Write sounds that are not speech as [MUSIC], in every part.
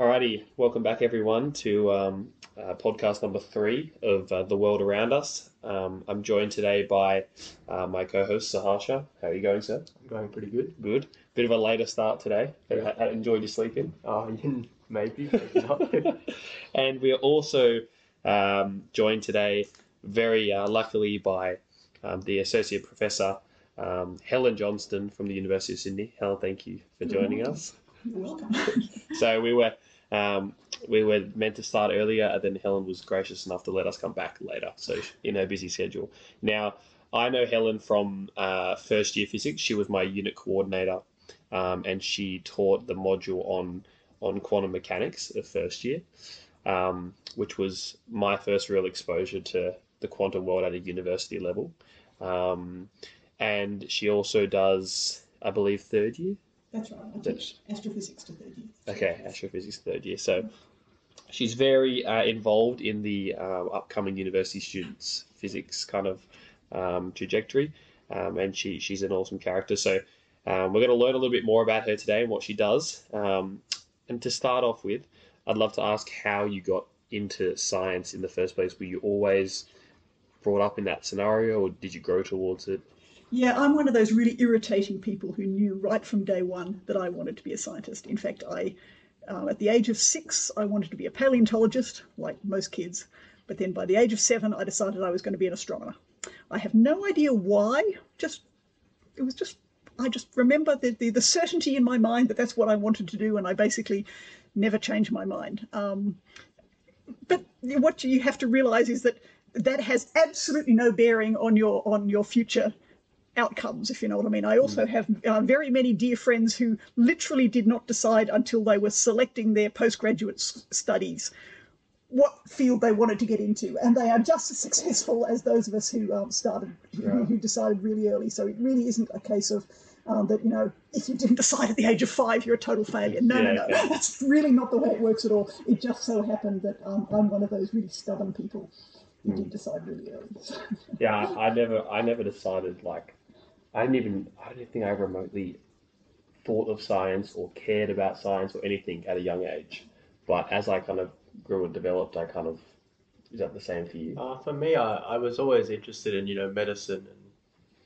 Alrighty, welcome back everyone to um, uh, podcast number three of uh, The World Around Us. Um, I'm joined today by uh, my co-host Sahasha. How are you going, sir? I'm going pretty good. Good. Bit of a later start today. Yeah. Ha- ha- enjoyed your sleeping. [LAUGHS] Uh, maybe, maybe [LAUGHS] and we are also um, joined today, very uh, luckily, by um, the Associate Professor um, Helen Johnston from the University of Sydney. Helen, thank you for joining us. [LAUGHS] You're welcome. So we were um, we were meant to start earlier, and then Helen was gracious enough to let us come back later. So in her busy schedule. Now I know Helen from uh, first year physics. She was my unit coordinator, um, and she taught the module on on quantum mechanics of first year, um, which was my first real exposure to the quantum world at a university level. Um, and she also does, I believe, third year. That's right. I teach astrophysics to third year. Okay, astrophysics third year. So she's very uh, involved in the uh, upcoming university students' physics kind of um, trajectory, um, and she she's an awesome character. So um, we're going to learn a little bit more about her today and what she does. Um, and to start off with, I'd love to ask how you got into science in the first place. Were you always brought up in that scenario, or did you grow towards it? Yeah, I'm one of those really irritating people who knew right from day one that I wanted to be a scientist. In fact, I, uh, at the age of six, I wanted to be a paleontologist, like most kids. But then by the age of seven, I decided I was going to be an astronomer. I have no idea why. Just it was just I just remember the, the, the certainty in my mind that that's what I wanted to do, and I basically never changed my mind. Um, but what you have to realize is that that has absolutely no bearing on your on your future outcomes, if you know what I mean. I also have uh, very many dear friends who literally did not decide until they were selecting their postgraduate s- studies what field they wanted to get into, and they are just as successful as those of us who um, started, who, who decided really early. So it really isn't a case of um, that you know if you didn't decide at the age of five, you're a total failure. No, no, Yeah, no, yeah. [LAUGHS] that's really not the way it works at all. It just so happened that um, I'm one of those really stubborn people who did decide really early. [LAUGHS] Yeah, I never, I never decided like, I didn't even, I don't think I remotely thought of science or cared about science or anything at a young age. But as I kind of grew and developed, I kind of, is that the same for you? uh, for me, I, I was always interested in you know medicine, and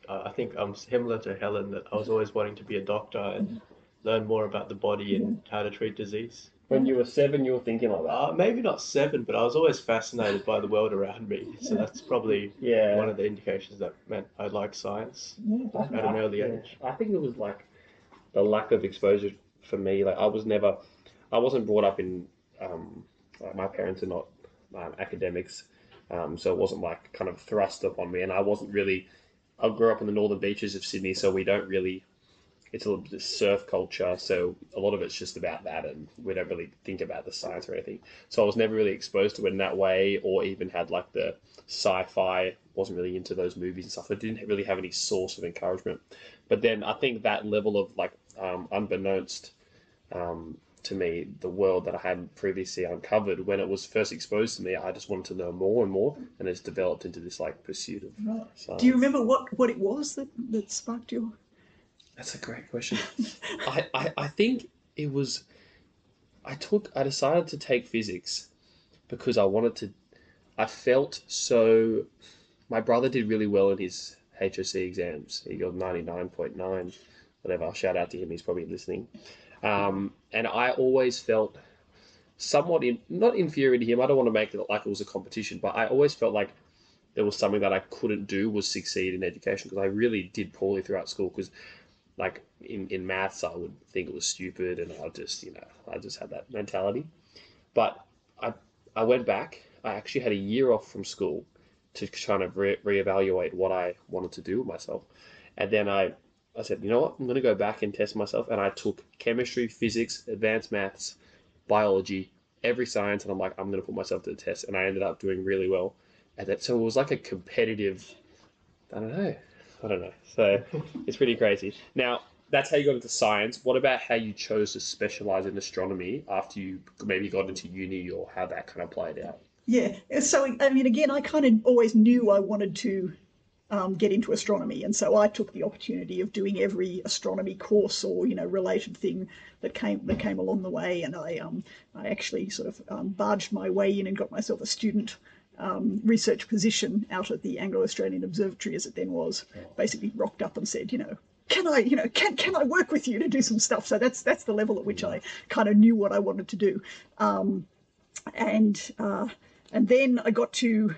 uh, I think I'm similar to Helen that I was always wanting to be a doctor and learn more about the body and how to treat disease. When you were seven, you were thinking like that. Uh, maybe not seven, but I was always fascinated by the world around me. So that's probably Yeah. one of the indications that meant I like science Yeah, at an I- early yeah. age. I think it was like the lack of exposure for me. Like I was never, I wasn't brought up in. Um, like my parents are not um, academics, um, so it wasn't like kind of thrust upon me, and I wasn't really. I grew up in the northern beaches of Sydney, so we don't really. It's a little bit of surf culture, so a lot of it's just about that, and we don't really think about the science or anything. So I was never really exposed to it in that way, or even had like the sci-fi. wasn't really into those movies and stuff. I didn't really have any source of encouragement. But then I think that level of like um, unbeknownst um, to me, the world that I hadn't previously uncovered when it was first exposed to me, I just wanted to know more and more, and it's developed into this like pursuit of right. science. Do you remember what, what it was that, that sparked your? That's a great question. [LAUGHS] I, I, I think it was. I took. I decided to take physics because I wanted to. I felt so. My brother did really well in his HSC exams. He got ninety nine point nine, whatever. I'll shout out to him. He's probably listening. Um, and I always felt somewhat in not inferior to him. I don't want to make it like it was a competition, but I always felt like there was something that I couldn't do was succeed in education because I really did poorly throughout school because like in, in maths I would think it was stupid and I just you know I just had that mentality. But I I went back. I actually had a year off from school to kind of re- reevaluate what I wanted to do with myself. And then I I said you know what? I'm going to go back and test myself. And I took chemistry physics advanced maths biology every science and I'm like I'm going to put myself to the test. And I ended up doing really well at that. So it was like a competitive I don't know I don't know so [LAUGHS] it's pretty crazy. Now, that's how you got into science. What about how you chose to specialize in astronomy after you maybe got into uni or how that kind of played out? Yeah. So I mean, again, I kind of always knew I wanted to um, get into astronomy. And so I took the opportunity of doing every astronomy course or you know related thing that came that came along the way. And I um, I actually sort of um, barged my way in and got myself a student um, research position out at the Anglo Australian Observatory, as it then was. Basically, rocked up and said, you know, can I, you know, can can I work with you to do some stuff? So that's that's the level at which I kind of knew what I wanted to do, um, and uh, and then I got to,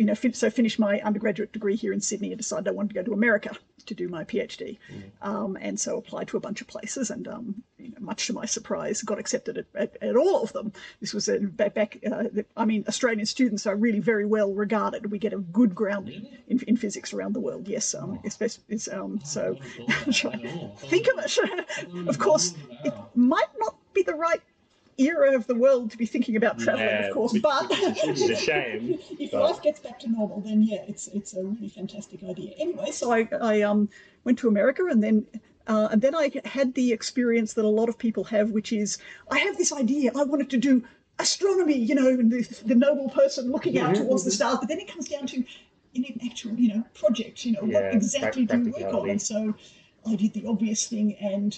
you know, fin- so finish my undergraduate degree here in Sydney and decided I wanted to go to America to do my PhD, um, and so applied to a bunch of places and. Um, you know, much to my surprise, got accepted at, at, at all of them. This was a, back, back uh, I mean, Australian students are really very well regarded. We get a good grounding in, in physics around the world. Yes, um, especially, it's, um, so [LAUGHS] think of it. [LAUGHS] of course, it might not be the right era of the world to be thinking about traveling, Yeah, of course, which- but which is a [LAUGHS] shame. if but- life gets back to normal, then yeah, it's it's a really fantastic idea. Anyway, so I I um went to America and then. Uh, and then I had the experience that a lot of people have, which is I have this idea. I wanted to do astronomy, you know, and the, the noble person looking out towards the stars. But then it comes down to in an actual, you know, project. You know, Yeah, what exactly do you work on? And so I did the obvious thing and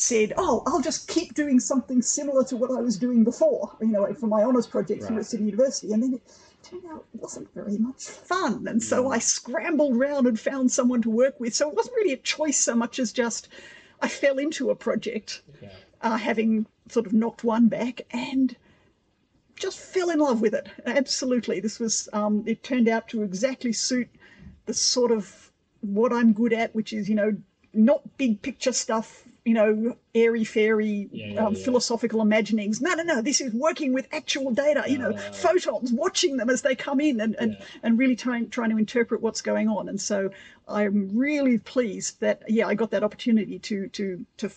said, "Oh, I'll just keep doing something similar to what I was doing before." You know, for my honours project here at Sydney University, and then it turned out it wasn't very much fun. And so I scrambled around and found someone to work with. So it wasn't really a choice so much as just I fell into a project, uh, having sort of knocked one back and just fell in love with it. Absolutely, this was. Um, it turned out to exactly suit the sort of what I'm good at, which is you know not big picture stuff, you know, airy fairy Yeah, yeah, um, yeah. philosophical imaginings. No, no, no. This is working with actual data. You know, Ah. photons, watching them as they come in, and and, and really trying trying to interpret what's going on. And so I'm really pleased that yeah, I got that opportunity to to to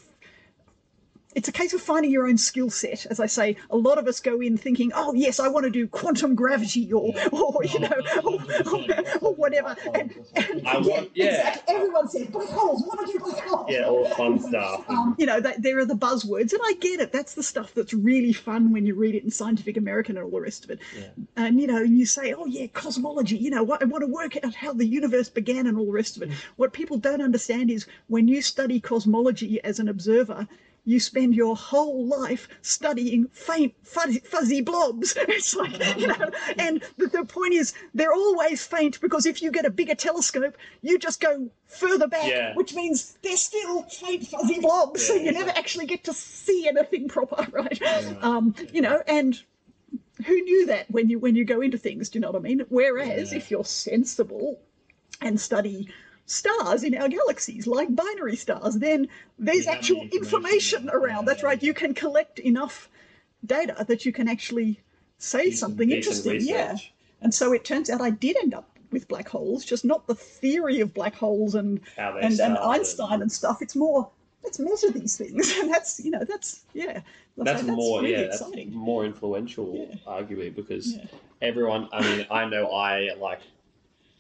it's a case of finding your own skill set. As I say, a lot of us go in thinking, "Oh yes, I want to do quantum gravity or, [LAUGHS] or you know, or, or, [LAUGHS] or whatever." And, and I want- yeah. exactly. Everyone says black holes. To do black holes? Yeah, all fun stuff. Um, you know, that, there are the buzzwords, and I get it. That's the stuff that's really fun when you read it in Scientific American and all the rest of it. Yeah. And you know, you say, "Oh yeah, cosmology." You know, I want to work out how the universe began and all the rest of it. What people don't understand is when you study cosmology as an observer. You spend your whole life studying faint, fuzzy, fuzzy blobs. [LAUGHS] It's like, you know, and the, the point is, they're always faint because if you get a bigger telescope, you just go further back, Yeah. which means they're still faint, fuzzy blobs. so Yeah, [LAUGHS] you never actually get to see anything proper, [LAUGHS] right? Um, you know, and who knew that when you when you go into things? Do you know what I mean? Whereas Yeah. if you're sensible and study stars in our galaxies like binary stars then there's the actual information, information yeah. around that's right you can collect enough data that you can actually say something interesting yeah and so it turns out i did end up with black holes just not the theory of black holes and and, and einstein and stuff it's more let's measure these things [LAUGHS] and that's you know that's yeah That's, that's more, really yeah, exciting that's more influential, Yeah. arguably, because Yeah. everyone. I mean, I know I like.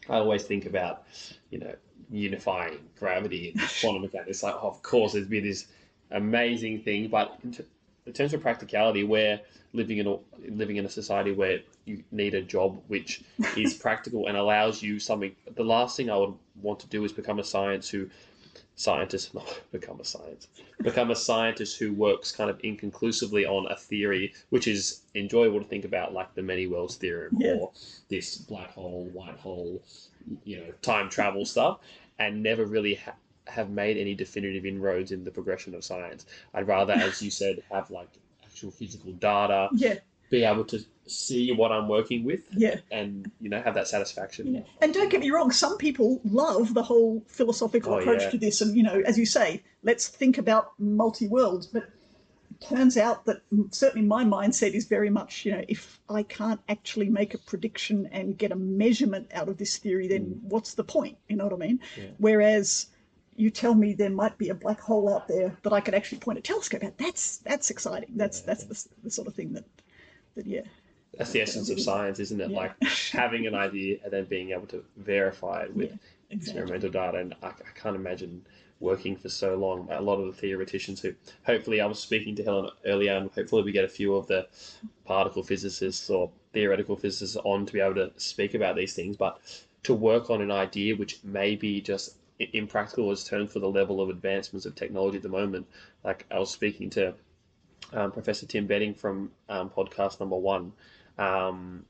I always think about, you know, unifying gravity and quantum mechanics. Like, oh, of course, there's been this amazing thing, but in, t- in terms of practicality, we're living in a living in a society where you need a job which [LAUGHS] is practical and allows you something. The last thing I would want to do is become a science who scientist, not [LAUGHS] become a science, become a scientist who works kind of inconclusively on a theory, which is enjoyable to think about, like the many worlds theorem Yeah. or this black hole, white hole, you know, time travel stuff, and never really ha- have made any definitive inroads in the progression of science. I'd rather, as you said, [LAUGHS] have like actual physical data, yeah be able to see what I'm working with, yeah and you know, have that satisfaction. Yeah. And don't get me wrong, some people love the whole philosophical Oh, approach yeah. to this. And, you know, as you say, let's think about multi worlds. But turns out that mm, certainly my mindset is very much, you know, if I can't actually make a prediction and get a measurement out of this theory, then what's the point? You know what I mean? Mm. Yeah. Whereas you tell me there might be a black hole out there that I could actually point a telescope at. That's that's exciting. That's that's the, the sort of thing that, that yeah. That's the essence of science, isn't it? Yeah. Like having an idea and then being able to verify it with Yeah, exactly. experimental data. And I, I can't imagine working for so long. A lot of the theoreticians who, hopefully, I was speaking to Helen earlier, and hopefully we get a few of the particle physicists or theoretical physicists on to be able to speak about these things. But to work on an idea which may be just impractical as terms for the level of advancements of technology at the moment. Like I was speaking to um, Professor Tim Bedding from um, podcast number one, um,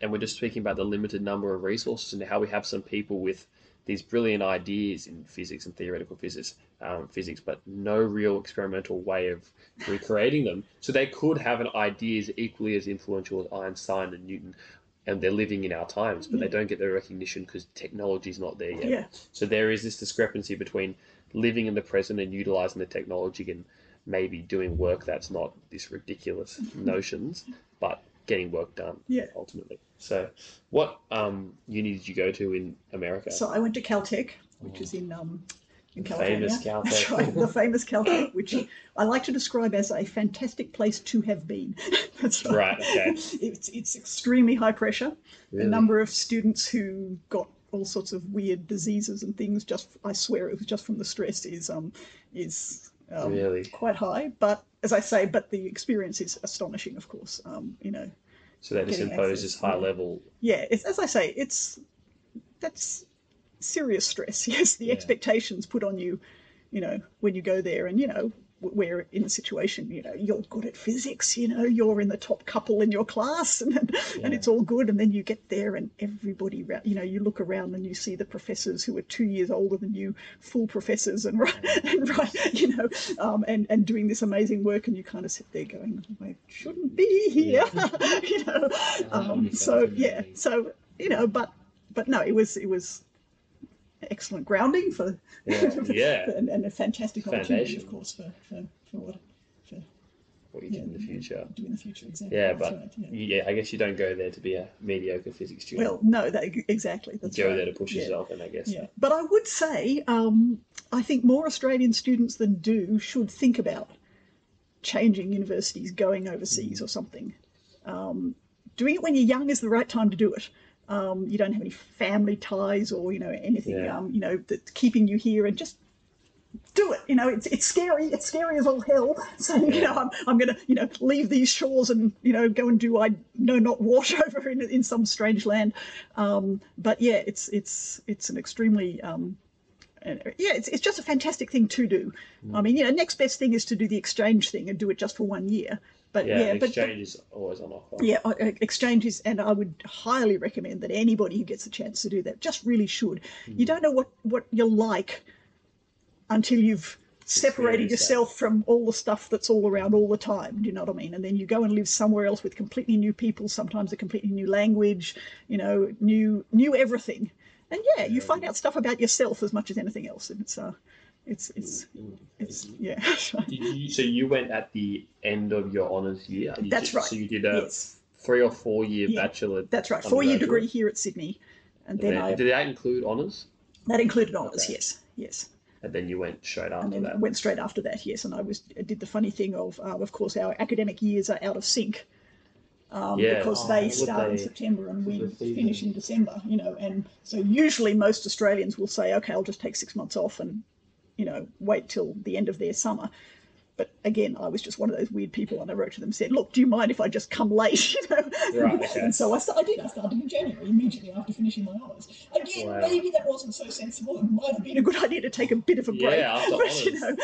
and we're just speaking about the limited number of resources and how we have some people with these brilliant ideas in physics and theoretical physics, um, physics, but no real experimental way of recreating them. So they could have an ideas equally as influential as Einstein and Newton, and they're living in our times, but they don't get their recognition because technology is not there yet. Yeah. So there is this discrepancy between living in the present and utilizing the technology and maybe doing work that's not this ridiculous [LAUGHS] notions, but getting work done Yeah. ultimately. So, what um, uni did you go to in America? So I went to Caltech, which is in um, in California. Famous Caltech. [LAUGHS] That's right, the famous Caltech, which I like to describe as a fantastic place to have been. [LAUGHS] That's Right, okay. [LAUGHS] It's it's extremely high pressure. Really? The number of students who got all sorts of weird diseases and things just I swear it was just from the stress is um is um, Really? quite high. But as I say, but the experience is astonishing, of course. Um, you know, So that just imposes access, high level. yeah, it's, as I say, it's that's serious stress. [LAUGHS] Yes, the Yeah. expectations put on you, you know, when you go there, and you know, we're in a situation, you know, you're good at physics, you know, you're in the top couple in your class, [LAUGHS] and and Yeah. it's all good, and then you get there, and everybody, you know, you look around and you see the professors who are two years older than you, full professors, and right, [LAUGHS] and right, you know, um, and and doing this amazing work, and you kind of sit there going, I shouldn't be here, [LAUGHS] you know. Um, so yeah, so you know, but but no, it was it was excellent grounding for Yeah, [LAUGHS] yeah. and, and a fantastic opportunity, of course, for for, for what for What you did in the future. do in the future. Exactly. Yeah, but right, yeah. yeah, I guess you don't go there to be a mediocre physics student. well, no, that exactly. you go right. there to push yeah. yourself, and I guess Yeah, but I would say um, I think more Australian students than do should think about changing universities, going overseas or something. Um, doing it when you're young is the right time to do it. Um, you don't have any family ties or you know anything Yeah. um, you know that's keeping you here, and just do it. You know, it's it's scary. It's scary as all hell. [LAUGHS] Saying you know I'm I'm going to you know leave these shores and you know go and do I know not what [LAUGHS] over in in some strange land. Um, but yeah, it's it's it's an extremely um, yeah, it's, it's just a fantastic thing to do. Mm. I mean, you know, next best thing is to do the exchange thing and do it just for one year. But yeah, yeah, but, exchange is always on offer. but yeah, uh, uh, exchanges, and I would highly recommend that anybody who gets a chance to do that just really should. Mm. You don't know what what you're like until you've separated Experienced that. yourself from all the stuff that's all around all the time. Do you know what I mean? And then you go and live somewhere else with completely new people, sometimes a completely new language, you know, new new everything. And yeah, you find out stuff about yourself as much as anything else. And it's uh, it's it's it's yeah. Did you, [LAUGHS] so you went at the end of your honors year. You That's did- right. So you did a yes, three or four year Yeah. bachelor. that's right. Four year degree here at Sydney, and And then then- I did that include honors? that included honours. Okay. Yes, yes. And then you went straight and after then that. went straight after that. Yes, and I was I did the funny thing of uh, of course our academic years are out of sync. Um, Yeah. because Oh, they would start in? September and we finish in December, you know, and so usually most Australians will say, okay, I'll just take six months off and, you know, wait till the end of their summer. But again, I was just one of those weird people, and I wrote to them and said, "Look, do you mind if I just come late?" [LAUGHS] You know. Right, okay. And so I, I did. I started in January immediately after finishing my honours. Again, Wow. maybe that wasn't so sensible. It might have been a good idea to take a bit of a break. Yeah, [LAUGHS] but, you know,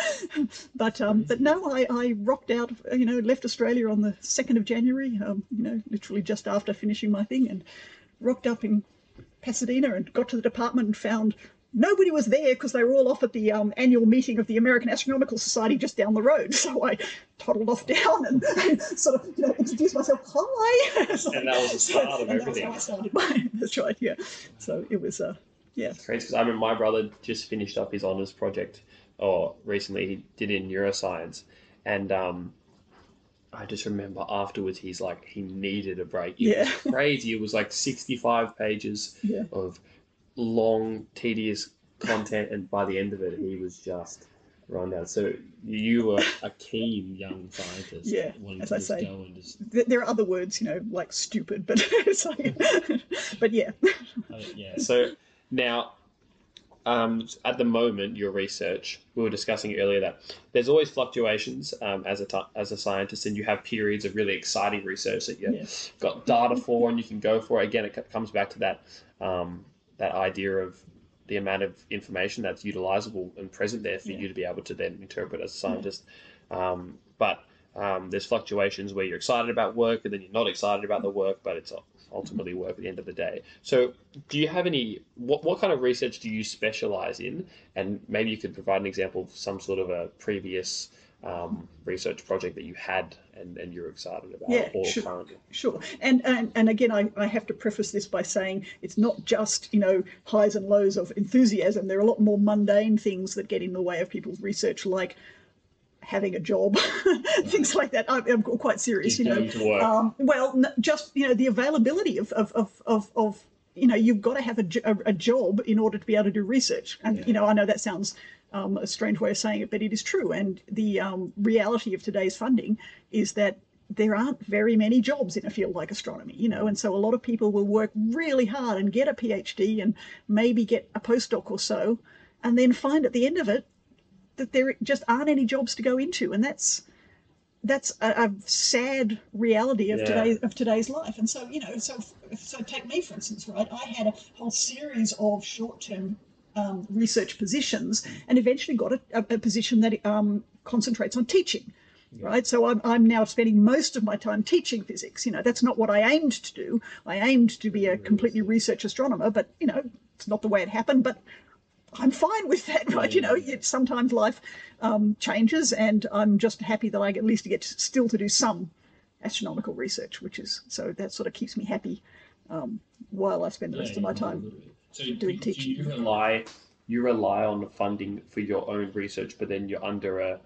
but um, but no, I, I rocked out. You know, left Australia on the second of January. Um, you know, literally just after finishing my thing, and rocked up in Pasadena and got to the department and found nobody was there because they were all off at the um, annual meeting of the American Astronomical Society just down the road. [LAUGHS] So I toddled off down and, and [LAUGHS] sort of you know introduced myself. Hi. [LAUGHS] So- And that was the start of and everything. That's how I started my. That's right. Yeah. So it was. Uh, yeah. Crazy because I remember my brother just finished up his honors project, or recently he did in neuroscience, and um, I just remember afterwards he's like he needed a break. It Yeah. was crazy. It was like sixty-five pages Yeah. of long, tedious content, and by the end of it, he was just run down. So you were a keen young scientist. Yeah, as I say. just Th- There are other words, you know, like stupid, but [LAUGHS] it's like, [LAUGHS] but yeah. Uh, [LAUGHS] yeah. So now, um, at the moment, your research, we were discussing earlier that there's always fluctuations um, as a as a scientist, and you have periods of really exciting research that you Yeah. got data for and you can go for. Again, it co- comes back to that um, that idea of the amount of information that's utilizable and present there for Yeah. you to be able to then interpret as a scientist. Um, but um, there's fluctuations where you're excited about work and then you're not excited about the work, but it's ultimately work at the end of the day. So, do you have any? What what kind of research do you specialize in? And maybe you could provide an example of some sort of a previous um, research project that you had and, and you're excited about, Yeah, or sure. currently. Sure. And, and, and again, I, I have to preface this by saying it's not just, you know, highs and lows of enthusiasm. There are a lot more mundane things that get in the way of people's research, like having a job, [LAUGHS] things like that. I'm, I'm quite serious, you know. Um, well, just, you know, the availability of, of, of, of, of you know, you've got to have a, a, a job in order to be able to do research. And, you know, I know that sounds um, a strange way of saying it, but it is true. And the um, reality of today's funding is that there aren't very many jobs in a field like astronomy, you know, and so a lot of people will work really hard and get a PhD and maybe get a postdoc or so, and then find at the end of it that there just aren't any jobs to go into, and that's that's a, a sad reality of Yeah. today of today's life. And so, you know, so so take me for instance, right? I had a whole series of short-term um, research positions, and eventually got a, a, position that um, concentrates on teaching. Right, so I'm, I'm now spending most of my time teaching physics. You know, that's not what I aimed to do. I aimed to be a completely research astronomer, but you know, it's not the way it happened. But I'm fine with that, [LAUGHS] right? You know, it, sometimes life um, changes, and I'm just happy that I at least get still to do some astronomical research, which is so that sort of keeps me happy um, while I spend the rest of my time. So do, do you rely you rely on funding for your own research, but then you're under a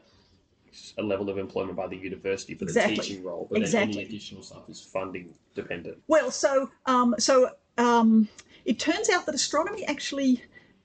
a level of employment by the university for the teaching role, but then any additional stuff is funding dependent. Well, so um, so um, it turns out that astronomy actually,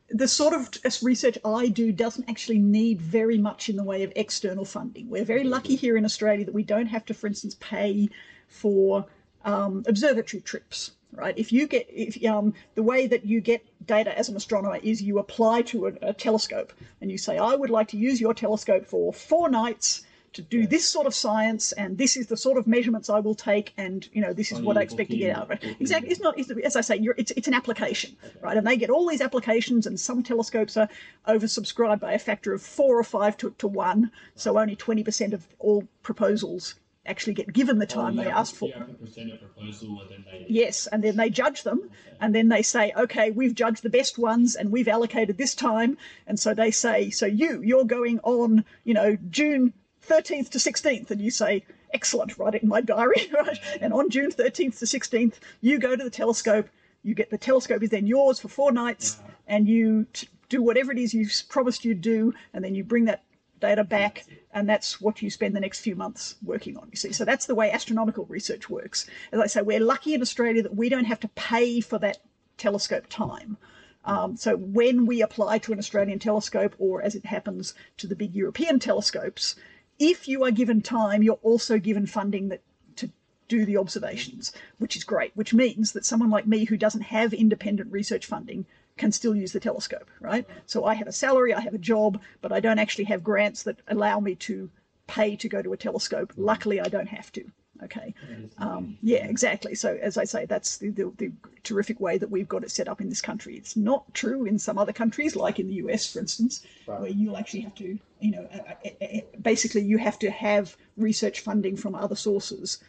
the sort of research I do doesn't actually need very much in the way of external funding. We're very lucky here in Australia that we don't have to, for instance, pay for um, observatory trips. Right? If you get if um, the way that you get data as an astronomer is you apply to a, a telescope and you say, I would like to use your telescope for four nights to do this sort of science and this is the sort of measurements I will take and you know this is Oh, what I expect to get out of it. booking Exactly. It's not it's, as I say, you're, it's it's an application, right? And they get all these applications and some telescopes are oversubscribed by a factor of four or five to, to one. So only twenty percent of all proposals actually get given the oh, time they asked for. You have to present a proposal and then they. Yes, and then they judge them, and then they say, okay, we've judged the best ones, and we've allocated this time, and so they say, so you, you're going on, you know, June 13th to 16th, and you say, excellent, write it in my diary, [LAUGHS] right? And on June 13th to 16th, you go to the telescope, you get the telescope is then yours for four nights, and you t- do whatever it is you promised you'd do, and then you bring that data back, and that's what you spend the next few months working on. You see, so that's the way astronomical research works. As I say, we're lucky in Australia that we don't have to pay for that telescope time. Um, so when we apply to an Australian telescope, or as it happens to the big European telescopes, if you are given time, you're also given funding that to do the observations, which is great. Which means that someone like me who doesn't have independent research funding can still use the telescope, right? So I have a salary, I have a job, but I don't actually have grants that allow me to pay to go to a telescope. Luckily, I don't have to. Okay. Um, yeah, exactly. So as I say, that's the, the, the terrific way that we've got it set up in this country. It's not true in some other countries, like in the US, for instance, where you'll actually have to, you know, uh, uh, uh, basically you have to have research funding from other sources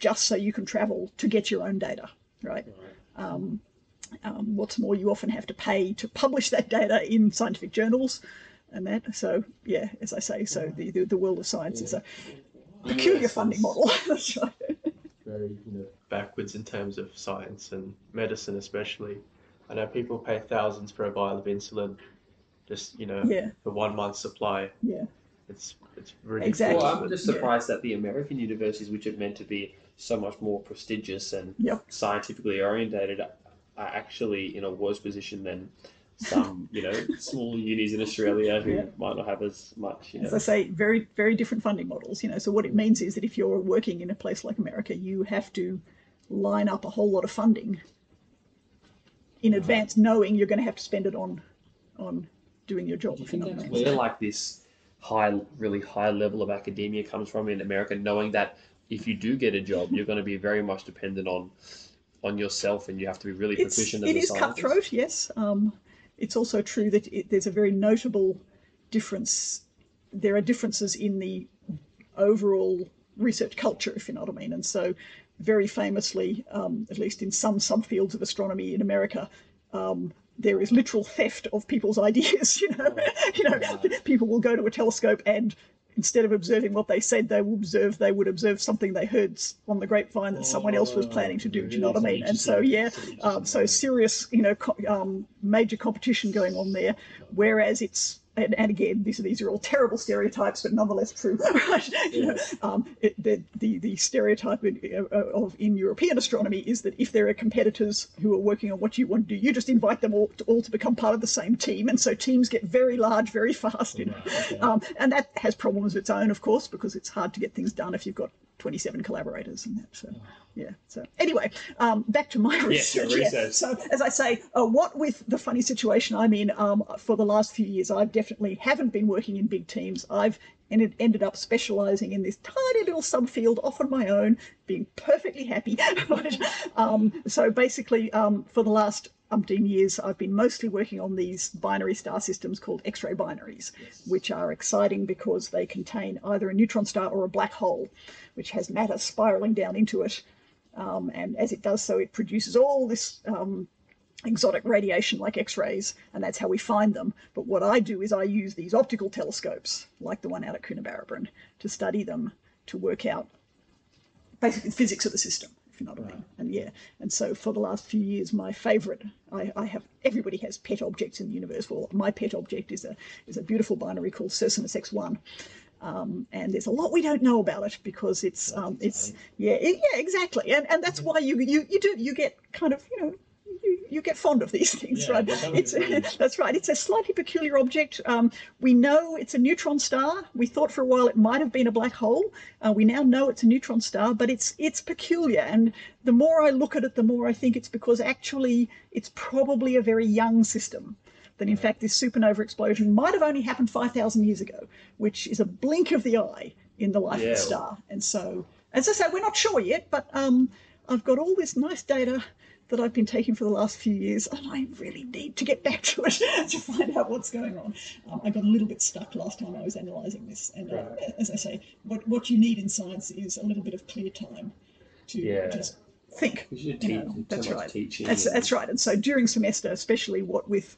just so you can travel to get your own data, right? Um, um, what's more, you often have to pay to publish that data in scientific journals and that. So yeah, as I say, so the, the, the world of science is a peculiar funding model. [LAUGHS] That's right. very you know backwards in terms of science and medicine especially. I know people pay thousands for a vial of insulin, just you know Yeah. for one month's supply. Yeah. It's it's ridiculous. Exactly. Well, I'm just Yeah. surprised that the American universities, which are meant to be so much more prestigious and Yep. scientifically orientated, are actually in a worse position than some, you know, [LAUGHS] small unis in Australia who Yeah. might not have as much. You As. I say, very, very different funding models. You know, so what it means is that if you're working in a place like America, you have to line up a whole lot of funding in uh-huh. advance, knowing you're going to have to spend it on, on doing your job. Do you think know what I that's where like this high, really high level of academia comes from in America, knowing that if you do get a job, you're going to be very much dependent on on yourself, and you have to be really it's, proficient it is cutthroat, yes. Um, it's also true that it, there's a very notable difference. There are differences in the overall research culture, if you know what I mean. And so, very famously, um, at least in some subfields of astronomy in America, um, there is literal theft of people's [LAUGHS] ideas. You know, [LAUGHS] you know, people will go to a telescope and instead of observing what they said they would observe, they would observe something they heard on the grapevine that someone else was planning to do. Do you know what I mean? And so, yeah, um, so serious, you know, co- um, major competition going on there. Whereas it's and, and again, these are these are all terrible stereotypes, but nonetheless true. [LAUGHS] Right? You know, um, it, the, the the stereotype in, uh, of in European astronomy is that if there are competitors who are working on what you want to do, you just invite them all to, all to become part of the same team, and so teams get very large very fast. You know? um, and that has problems of its own, of course, because it's hard to get things done if you've got 27 collaborators and that. So, yeah. So anyway, um, back to my Yes, research. Yeah. research. So as I say, uh, what with the funny situation I'm in um, for the last few years, I definitely haven't been working in big teams. I've and it ended up specialising in this tiny little subfield off on my own, being perfectly happy. [LAUGHS] Right? um, so basically, um, for the last umpteen years, I've been mostly working on these binary star systems called X-ray binaries, which are exciting because they contain either a neutron star or a black hole, which has matter spiraling down into it. Um, and as it does so, it produces all this um, exotic radiation like X-rays, and that's how we find them. But what I do is I use these optical telescopes, like the one out at Coonabarabran, to study them to work out basically the physics of the system, if you know what I mean. And yeah, and so for the last few years, my favourite, I, I have everybody has pet objects in the universe. Well, my pet object is a is a beautiful binary called Circinus X1. Um, and there's a lot we don't know about it because it's um, it's yeah yeah exactly. And and that's why you you you do you get kind of you know you, you get fond of these [LAUGHS] things Yeah, right? they're kind of it's [LAUGHS] that's right. It's a slightly peculiar object. Um, we know it's a neutron star. We thought for a while it might have been a black hole. Uh, we now know it's a neutron star but it's it's peculiar. And the more I look at it the more I think it's because actually it's probably a very young system that in fact this supernova explosion might have only happened 5,000 years ago, which is a blink of the eye in the life of Yeah. the star. And so, as I say, we're not sure yet, but um, I've got all this nice data that I've been taking for the last few years, and I really need to get back [LAUGHS] to it to find out what's going on. Um, I got a little bit stuck last time I was analysing this, and uh, as I say, what, what you need in science is a little bit of clear time to Yeah. just think. You know, that's right. That's, that's right. And so during semester, especially what with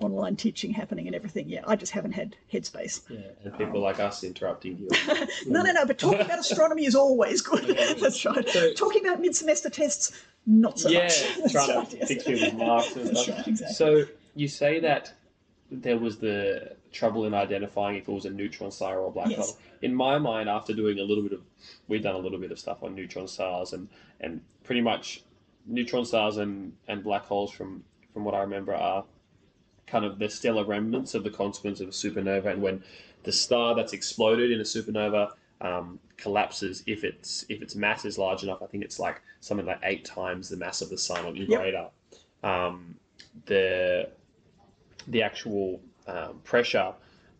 online teaching happening and everything, yeah, I just haven't had headspace. Yeah, and people like us interrupting you. [LAUGHS] No, no, no. But talking about astronomy is always good. [LAUGHS] That's right. So- talking about mid-semester tests, not so yeah, much. [LAUGHS] That's trying right, to fix people's marks and stuff. right, exactly. So you say that there was the trouble in identifying if it was a neutron star or a black Yes. hole. In my mind, after doing a little bit of, we've done a little bit of stuff on neutron stars and and pretty much neutron stars and and black holes from from what I remember are kind of the stellar remnants of the consequence of a supernova, and when the star that's exploded in a supernova um, collapses, if its if its mass is large enough, I think it's like something like eight times the mass of the sun or even Yep. greater. Um, the the actual um, pressure.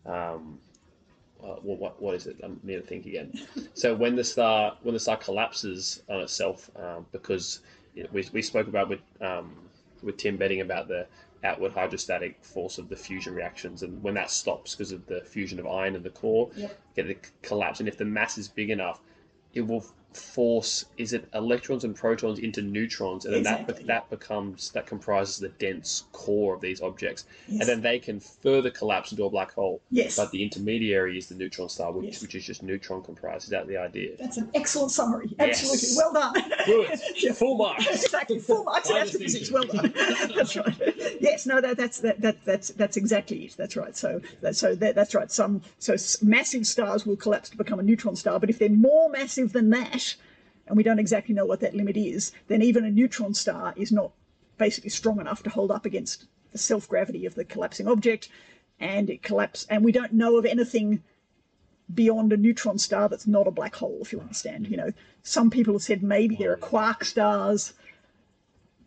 Um, uh, what, what, what is it? I need to think again. So when the star when the star collapses on itself, um, because you know, we, we spoke about with um, with Tim Bedding about the outward hydrostatic force of the fusion reactions, and when that stops because of the fusion of iron in the core, Yep. get the collapse. And if the mass is big enough, it will force is it electrons and protons into neutrons, and then Exactly. that that becomes that comprises the dense core of these objects, Yes. and then they can further collapse into a black hole. Yes. But the intermediary is the neutron star, which, Yes. which is just neutron comprised. Is that the idea? That's an excellent summary. Yes. Absolutely. Well done. Good. [LAUGHS] Yeah. Full marks. exactly. Full marks in [LAUGHS] astrophysics. Well done. [LAUGHS] that's right. Yes. No. That, that's that, that that's that's exactly it. That's right. So that, so that, that's right. Some so massive stars will collapse to become a neutron star, but if they're more massive than that, and we don't exactly know what that limit is, then even a neutron star is not basically strong enough to hold up against the self gravity of the collapsing object, and it collapses. And we don't know of anything beyond a neutron star that's not a black hole, if you understand. You know, some people have said maybe there are quark stars.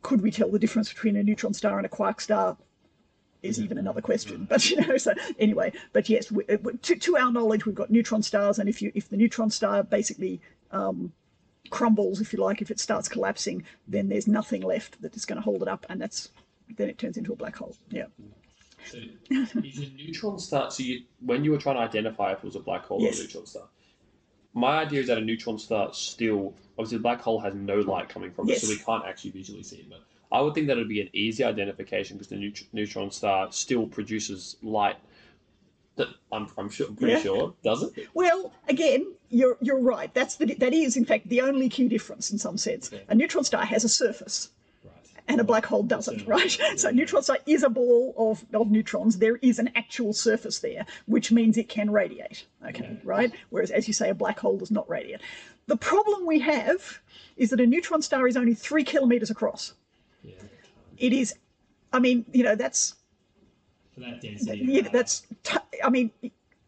Could we tell the difference between a neutron star and a quark star? Is even another question, but you know. So anyway, but yes, we, uh, to, to our knowledge, we've got neutron stars, and if you if the neutron star basically um, crumbles, if you like, if it starts collapsing, then there's nothing left that is going to hold it up, and that's then it turns into a black hole. Yeah. So Is a neutron star? So you, when you were trying to identify if it was a black hole Yes. or a neutron star, my idea is that a neutron star still obviously the black hole has no light coming from it, so we can't actually visually see it. But I would think that it'd be an easy identification because the neut- neutron star still produces light. That I'm, I'm sure, I'm pretty Yeah. sure, does it? Well, again, you're you're right. That's the that is in fact the only key difference in some sense. Okay. A neutron star has a surface. right. and a black hole doesn't, right? So a neutron star is a ball of, of neutrons. There is an actual surface there, which means it can radiate, okay, right? Whereas, as you say, a black hole does not radiate. The problem we have is that a neutron star is only three kilometers across. Yeah. It is, I mean, you know, that's For that density. yeah, that's t- I mean,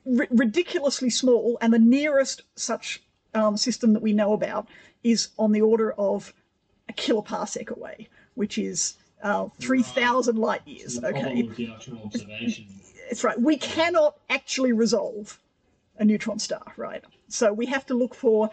ri ridiculously small, and the nearest such um, system that we know about is on the order of a kiloparsec away, which is uh, three thousand light years. So Okay, problem with the actual observation. that's right. We cannot actually resolve a neutron star, right? So we have to look for,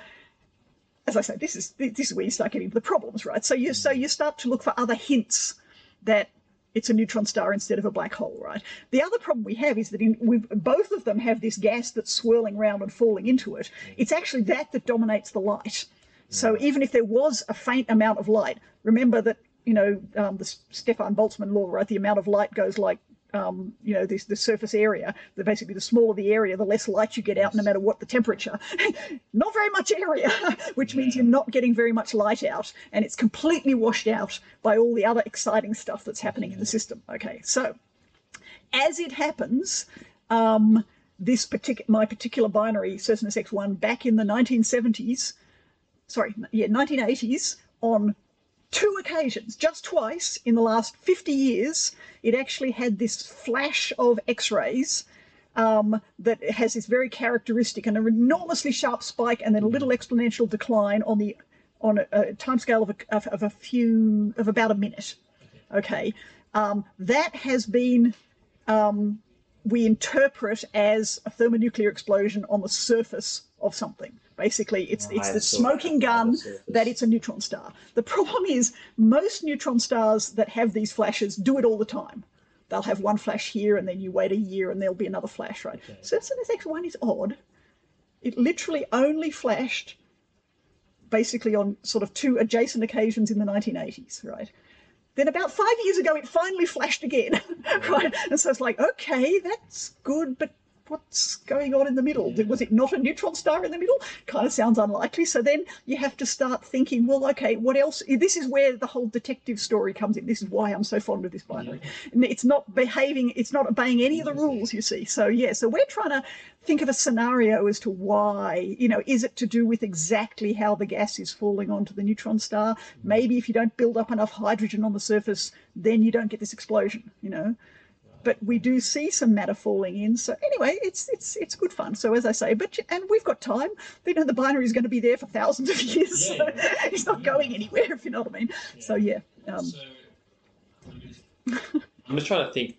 as I say, this is this is where you start getting into the problems, right? So you so you start to look for other hints that it's a neutron star instead of a black hole, right? The other problem we have is that in, we've, both of them have this gas that's swirling around and falling into it. It's actually that that dominates the light. So even if there was a faint amount of light, remember that you know um, the Stefan Boltzmann law, right? The amount of light goes like um, you know this the surface area. The basically the smaller the area, the less light you get out, no matter what the temperature. [LAUGHS] not very much area, [LAUGHS] which means you're not getting very much light out, and it's completely washed out by all the other exciting stuff that's happening in the system. Okay, so as it happens, um, this particular my particular binary Circinus X1 back in the 1970s, sorry, yeah, 1980s on two occasions, just twice in the last 50 years, it actually had this flash of X-rays um, that has this very characteristic and an enormously sharp spike and then a little exponential decline on the on a, a timescale of a, of, of a few of about a minute. Okay, um, that has been um, we interpret as a thermonuclear explosion on the surface of something. Basically, it's it's Right, the smoking on the gun that it's a neutron star. The problem is most neutron stars that have these flashes do it all the time. They'll have one flash here, and then you wait a year, and there'll be another flash, right? Okay. So Circinus X1 is odd. It literally only flashed basically on sort of two adjacent occasions in the 1980s, right? Then about five years ago, it finally flashed again, [LAUGHS] right? And so it's like, okay, that's good, but what's going on in the middle? Was it not a neutron star in the middle? Kind of sounds unlikely. So then you have to start thinking, well, okay, what else? This is where the whole detective story comes in. This is why I'm so fond of this binary. And It's not behaving, it's not obeying any of the rules, you see. So yeah, so we're trying to think of a scenario as to why, you know, is it to do with exactly how the gas is falling onto the neutron star? Mm. Maybe if you don't build up enough hydrogen on the surface, then you don't get this explosion, you know but we do see some matter falling in. So anyway, it's it's it's good fun. So as I say, but and we've got time. You know, the binary is going to be there for thousands of years. Yeah, so yeah. [LAUGHS] it's not going anywhere, if you know what I mean. So yeah, um, so, [LAUGHS] I'm just- trying to think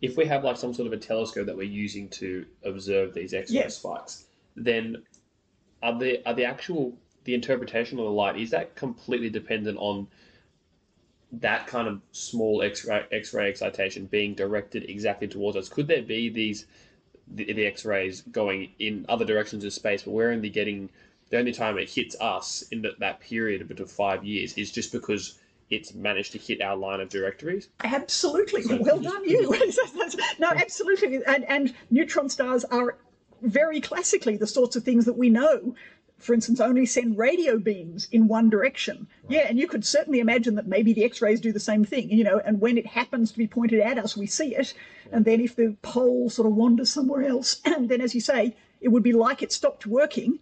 if we have like some sort of a telescope that we're using to observe these X-ray Yeah. spikes, then are the are the actual the interpretation of the light is that completely dependent on that kind of small X-ray X-ray excitation being directed exactly towards us? Could there be these the, the X-rays going in other directions of space, but we're only getting the only time it hits us in that, that period of bit of five years is just because it's managed to hit our line of directories. absolutely. So well done, you. [LAUGHS] no, absolutely. And and neutron stars are very classically the sorts of things that we know. For instance, only send radio beams in one direction. Yeah, and you could certainly imagine that maybe the X-rays do the same thing, you know. And when it happens to be pointed at us, we see it. And then if the pole sort of wanders somewhere else, and [CLEARS THROAT] then as you say, it would be like it stopped working,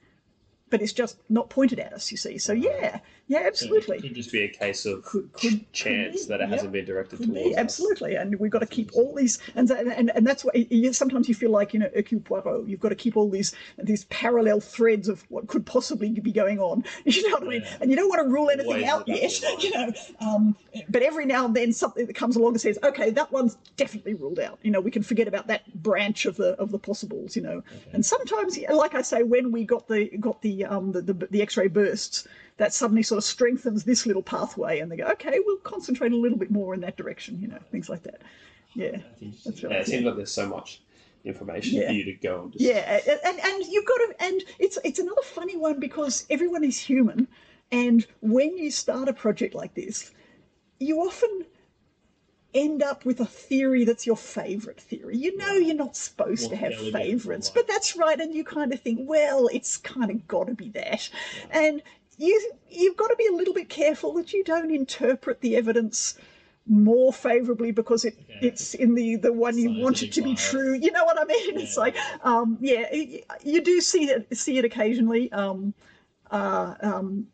but it's just not pointed at us. You see. So yeah, yeah, So absolutely. It could just be a case of Could- could- chance could be, that it yeah. hasn't been directed Could towards be, absolutely, and we've got to keep all these, and and and that's why you, sometimes you feel like you know Hercule Poirot. You've got to keep all these these parallel threads of what could possibly be going on. [LAUGHS] You know what I mean? Yeah. And you don't want to rule anything Always out in the back yet. [LAUGHS] You know, um, but every now and then something that comes along and says, okay, that one's definitely ruled out. You know, we can forget about that branch of the of the possibles. You know, and sometimes, like I say, when we got the got the um the the, the X-ray bursts that suddenly sort of strengthens this little pathway, and they go, okay, we'll concentrate a little bit more in that direction, you know, things like that. Yeah, That's that's Yeah, right. it seems like there's so much information Yeah. for you to go and just Yeah, and and you've got to, and it's it's another funny one because everyone is human, and when you start a project like this, you often end up with a theory that's your favorite theory. You know you're not supposed What to have favorites, but that's right, and you kind of think, well, it's kind of got to be that, and you you've got to be a little bit careful that you don't interpret the evidence more favorably because it Yeah. it's in the the one you want it to be true. You know what I mean? It's like um, yeah, y- you do see it see it occasionally. Um, uh, um,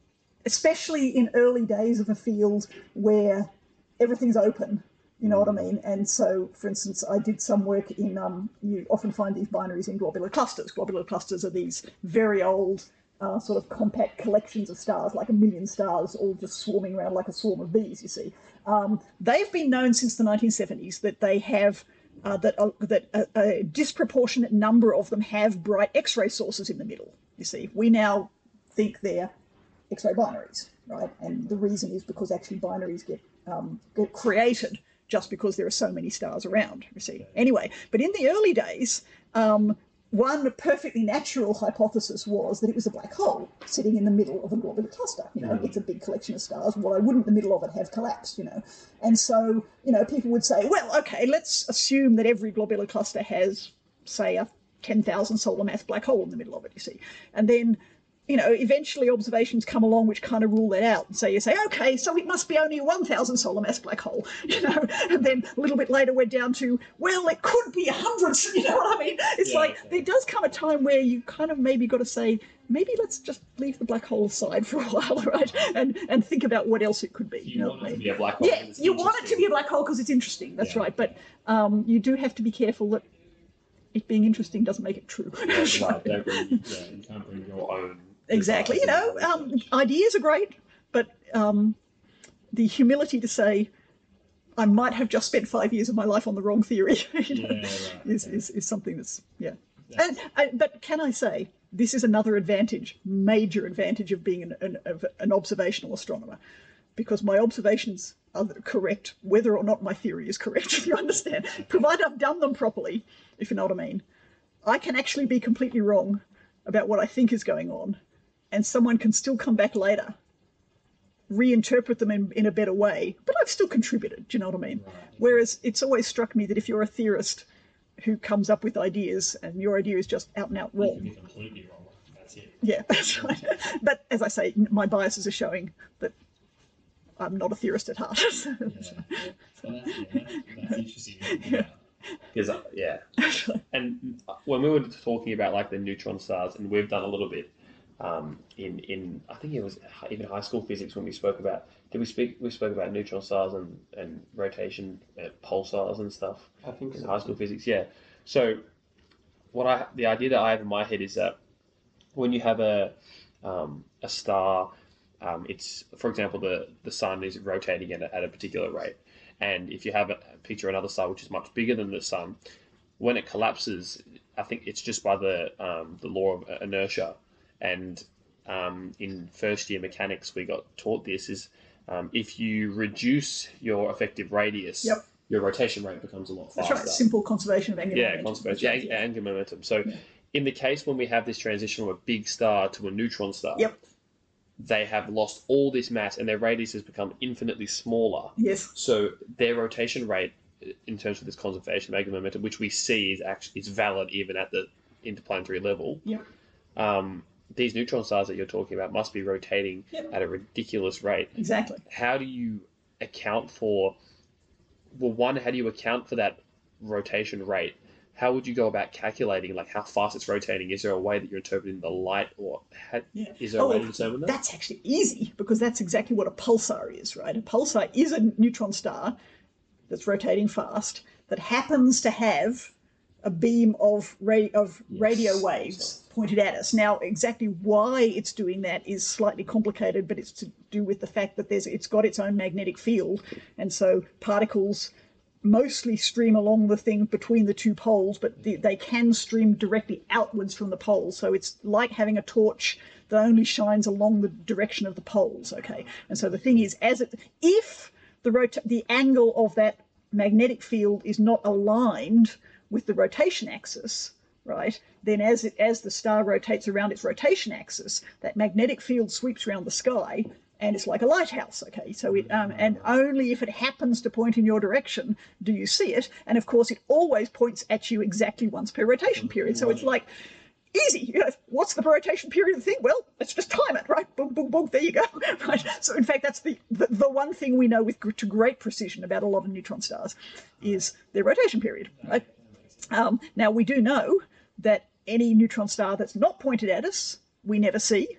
especially in early days of a field where everything's open. You know what I mean? And so, for instance, I did some work in. Um, you often find these binaries in globular clusters. Globular clusters are these very old, uh, sort of compact collections of stars, like a million stars, all just swarming around like a swarm of bees. You see, um, they've been known since the 1970s that they have. Uh, that uh, that a, a disproportionate number of them have bright X-ray sources in the middle. You see, we now think they're X-ray binaries, right? And the reason is because actually binaries get um, get created just because there are so many stars around. You see, anyway. But in the early days, um, one perfectly natural hypothesis was that it was a black hole sitting in the middle of a globular cluster. You know, hmm. it's a big collection of stars. Why wouldn't the middle of it have collapsed? You know, and so you know people would say, well, okay, let's assume that every globular cluster has, say, a 10,000 solar mass black hole in the middle of it. You see, and then you know, eventually observations come along which kind of rule that out. And so you say, okay, so it must be only a 1,000 solar mass black hole, [LAUGHS] you know. And then a little bit later we're down to, well, it could be hundreds, [LAUGHS] you know what I mean? It's Yeah, like okay. there does come a time where you kind of maybe got to say, maybe let's just leave the black hole aside for a [LAUGHS] while, right? And and think about what else it could be. you know want what it to be a black hole. Yeah, because it's you want it to be a black hole because it's interesting. That's Yeah. right. But um, you do have to be careful that it being interesting doesn't make it true. Yeah, right, don't bring, yeah, you can't bring your own. Exactly. You know, um, ideas are great, but um, the humility to say, I might have just spent five years of my life on the wrong theory, [LAUGHS] you know, Yeah, right, is, yeah. is, is something that's, yeah. And, and, but can I say, this is another advantage, major advantage of being an, an, of an observational astronomer, because my observations are correct, whether or not my theory is correct, [LAUGHS] if you understand? Provided I've done them properly, if you know what I mean. I can actually be completely wrong about what I think is going on, and someone can still come back later, reinterpret them in, in a better way, but I've still contributed. Do you know what I mean? Right. Whereas it's always struck me that if you're a theorist who comes up with ideas and your idea is just out and out wrong, completely wrong. That's it. yeah, [LAUGHS] that's right. But as I say, my biases are showing that I'm not a theorist at heart. [LAUGHS] Yeah. So that's, yeah, that's, interesting. Yeah. Because uh, yeah, and uh, when we were talking about like the neutron stars, and we've done a little bit um, in in I think it was even high school physics when we spoke about did we speak we spoke about neutron stars and and rotation uh, pulsars and stuff I think in so. high school physics. Yeah. So what I the idea that I have in my head is that when you have a um, a star, um, it's for example the the sun is rotating at a, at a particular rate, and if you have a picture of another star which is much bigger than the sun, when it collapses, I think it's just by the um, the law of inertia, and um, in first year mechanics we got taught this is um, if you reduce your effective radius, Yep. your rotation rate becomes a lot faster. That's right. Simple conservation of angular Yeah, momentum. conservation, yeah, right, angular momentum. So, in the case when we have this transition from a big star to a neutron star, Yep. they have lost all this mass and their radius has become infinitely smaller. Yes. So their rotation rate, in terms of this conservation of angular momentum, which we see is actually is valid even at the interplanetary level. Yep. Um, these neutron stars that you're talking about must be rotating Yep. at a ridiculous rate. Exactly. How do you account for? Well, one, how do you account for that rotation rate? How would you go about calculating like how fast it's rotating? Is there a way that you're interpreting the light, or how, Yeah. is there a Oh, way to determine that? That's actually easy because that's exactly what a pulsar is, right? A pulsar is a neutron star that's rotating fast that happens to have a beam of ra- of radio waves pointed at us. Now, exactly why it's doing that is slightly complicated, but it's to do with the fact that there's it's got its own magnetic field, and so particles mostly stream along the thing between the two poles, but they, they can stream directly outwards from the poles. So it's like having a torch that only shines along the direction of the poles. Okay, and so the thing is, as it if the rota- the angle of that magnetic field is not aligned with the rotation axis, right? Then as it as the star rotates around its rotation axis, that magnetic field sweeps around the sky and it's like a lighthouse. Okay, so it um, and only if it happens to point in your direction do you see it, and of course it always points at you exactly once per rotation period. So it's like easy. You know, what's the rotation period of the thing? Well, let's just time it, right? Boom, boom, boom. There you go. [LAUGHS] Right. So in fact, that's the the, the one thing we know with to great precision about a lot of neutron stars is their rotation period. Right. Um, now we do know that any neutron star that's not pointed at us, we never see,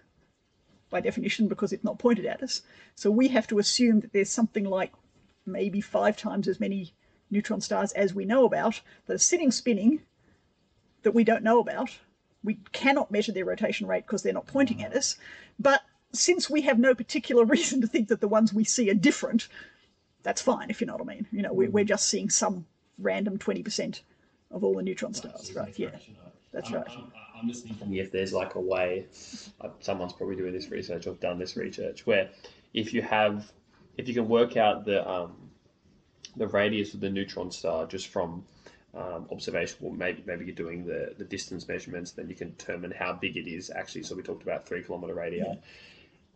by definition, because it's not pointed at us. So we have to assume that there's something like maybe five times as many neutron stars as we know about that are sitting spinning that we don't know about. We cannot measure their rotation rate because they're not pointing at us. But since we have no particular [LAUGHS] reason to think that the ones we see are different, that's fine, if you know what I mean. You know, we're, we're just seeing some random 20% of all the neutron stars, right? Yeah, that's I'm, right. I'm, I'm just thinking. if there's like a way, uh, someone's probably doing this research or done this research, where if you have, if you can work out the um, the radius of the neutron star just from um, observation, well, maybe maybe you're doing the the distance measurements, then you can determine how big it is actually. So we talked about three kilometer radii.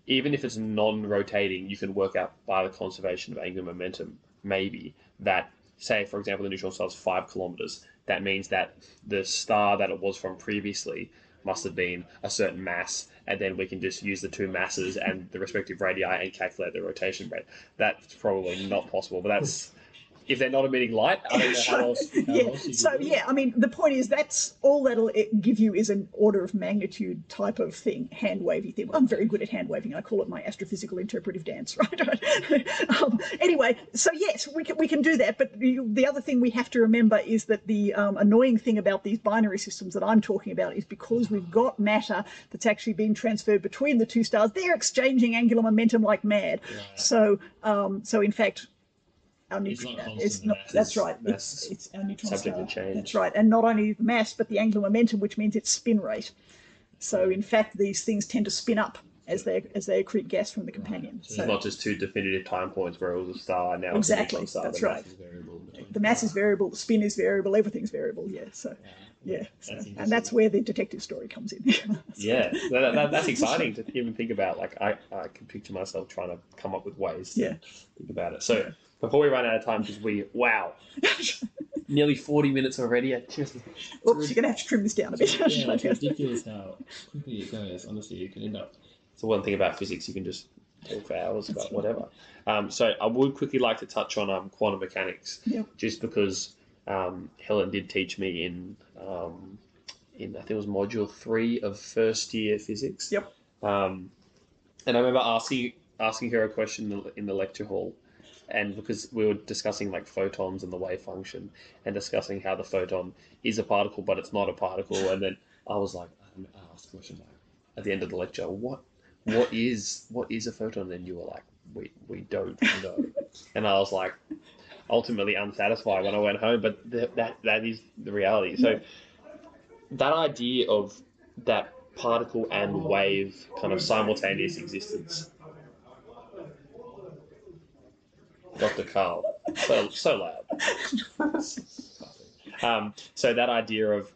Even if it's non-rotating, you can work out by the conservation of angular momentum, maybe that say, for example, the neutron star is five kilometers. That means that the star that it was from previously must have been a certain mass, and then we can just use the two masses and the respective radii and calculate the rotation rate. That's probably not possible, but that's if they're not emitting light. I don't know how else. [LAUGHS] How yeah. else So can do it. yeah, I mean, the point is that's all that'll give you is an order of magnitude type of thing, hand wavy thing. I'm very good at hand waving. I call it my astrophysical interpretive dance, [LAUGHS] right? [LAUGHS] um, anyway, so yes, we can we can do that. But the, the other thing we have to remember is that the um, annoying thing about these binary systems that I'm talking about is because we've got matter that's actually being transferred between the two stars, they're exchanging angular momentum like mad. So um, so in fact. Our It's neutron, not it's not, mass that's right. It's, it's our neutron subject to star. change. That's right. And not only the mass, but the angular momentum, which means its spin rate. So in fact, these things tend to spin up as they as they accrete gas from the companion. It's So not just two definitive time points where it was a star now it's Exactly, star. that's the right. mass the mass is variable, the spin is variable, everything's variable. Yeah. So yeah. So, That's and that's where the detective story comes in. [LAUGHS] Yeah, that, that, that's exciting to even think about. Like, I, I can picture myself trying to come up with ways to Yeah. think about it. So, before we run out of time, because we, wow, [LAUGHS] nearly 40 minutes already. Oops, you're gonna have to trim this down a bit. Yeah, it's ridiculous how quickly it goes. Honestly, you can end up. It's the one thing about physics, you can just talk for hours about whatever. Um, so, I would quickly like to touch on um, quantum mechanics, just because um, Helen did teach me in, um, in, I think it was module three of first year physics. Yep. Um, and I remember asking asking her a question in the, in the lecture hall, and because we were discussing like photons and the wave function, and discussing how the photon is a particle but it's not a particle, and then I was like, I asked the question like, at the end of the lecture, what what is what is a photon? And you were like, we we don't know, and I was like, ultimately unsatisfied when I went home, but th- that that is the reality. So that idea of that particle and wave kind of simultaneous existence. Dr. Carl, so so loud. Um, so that idea of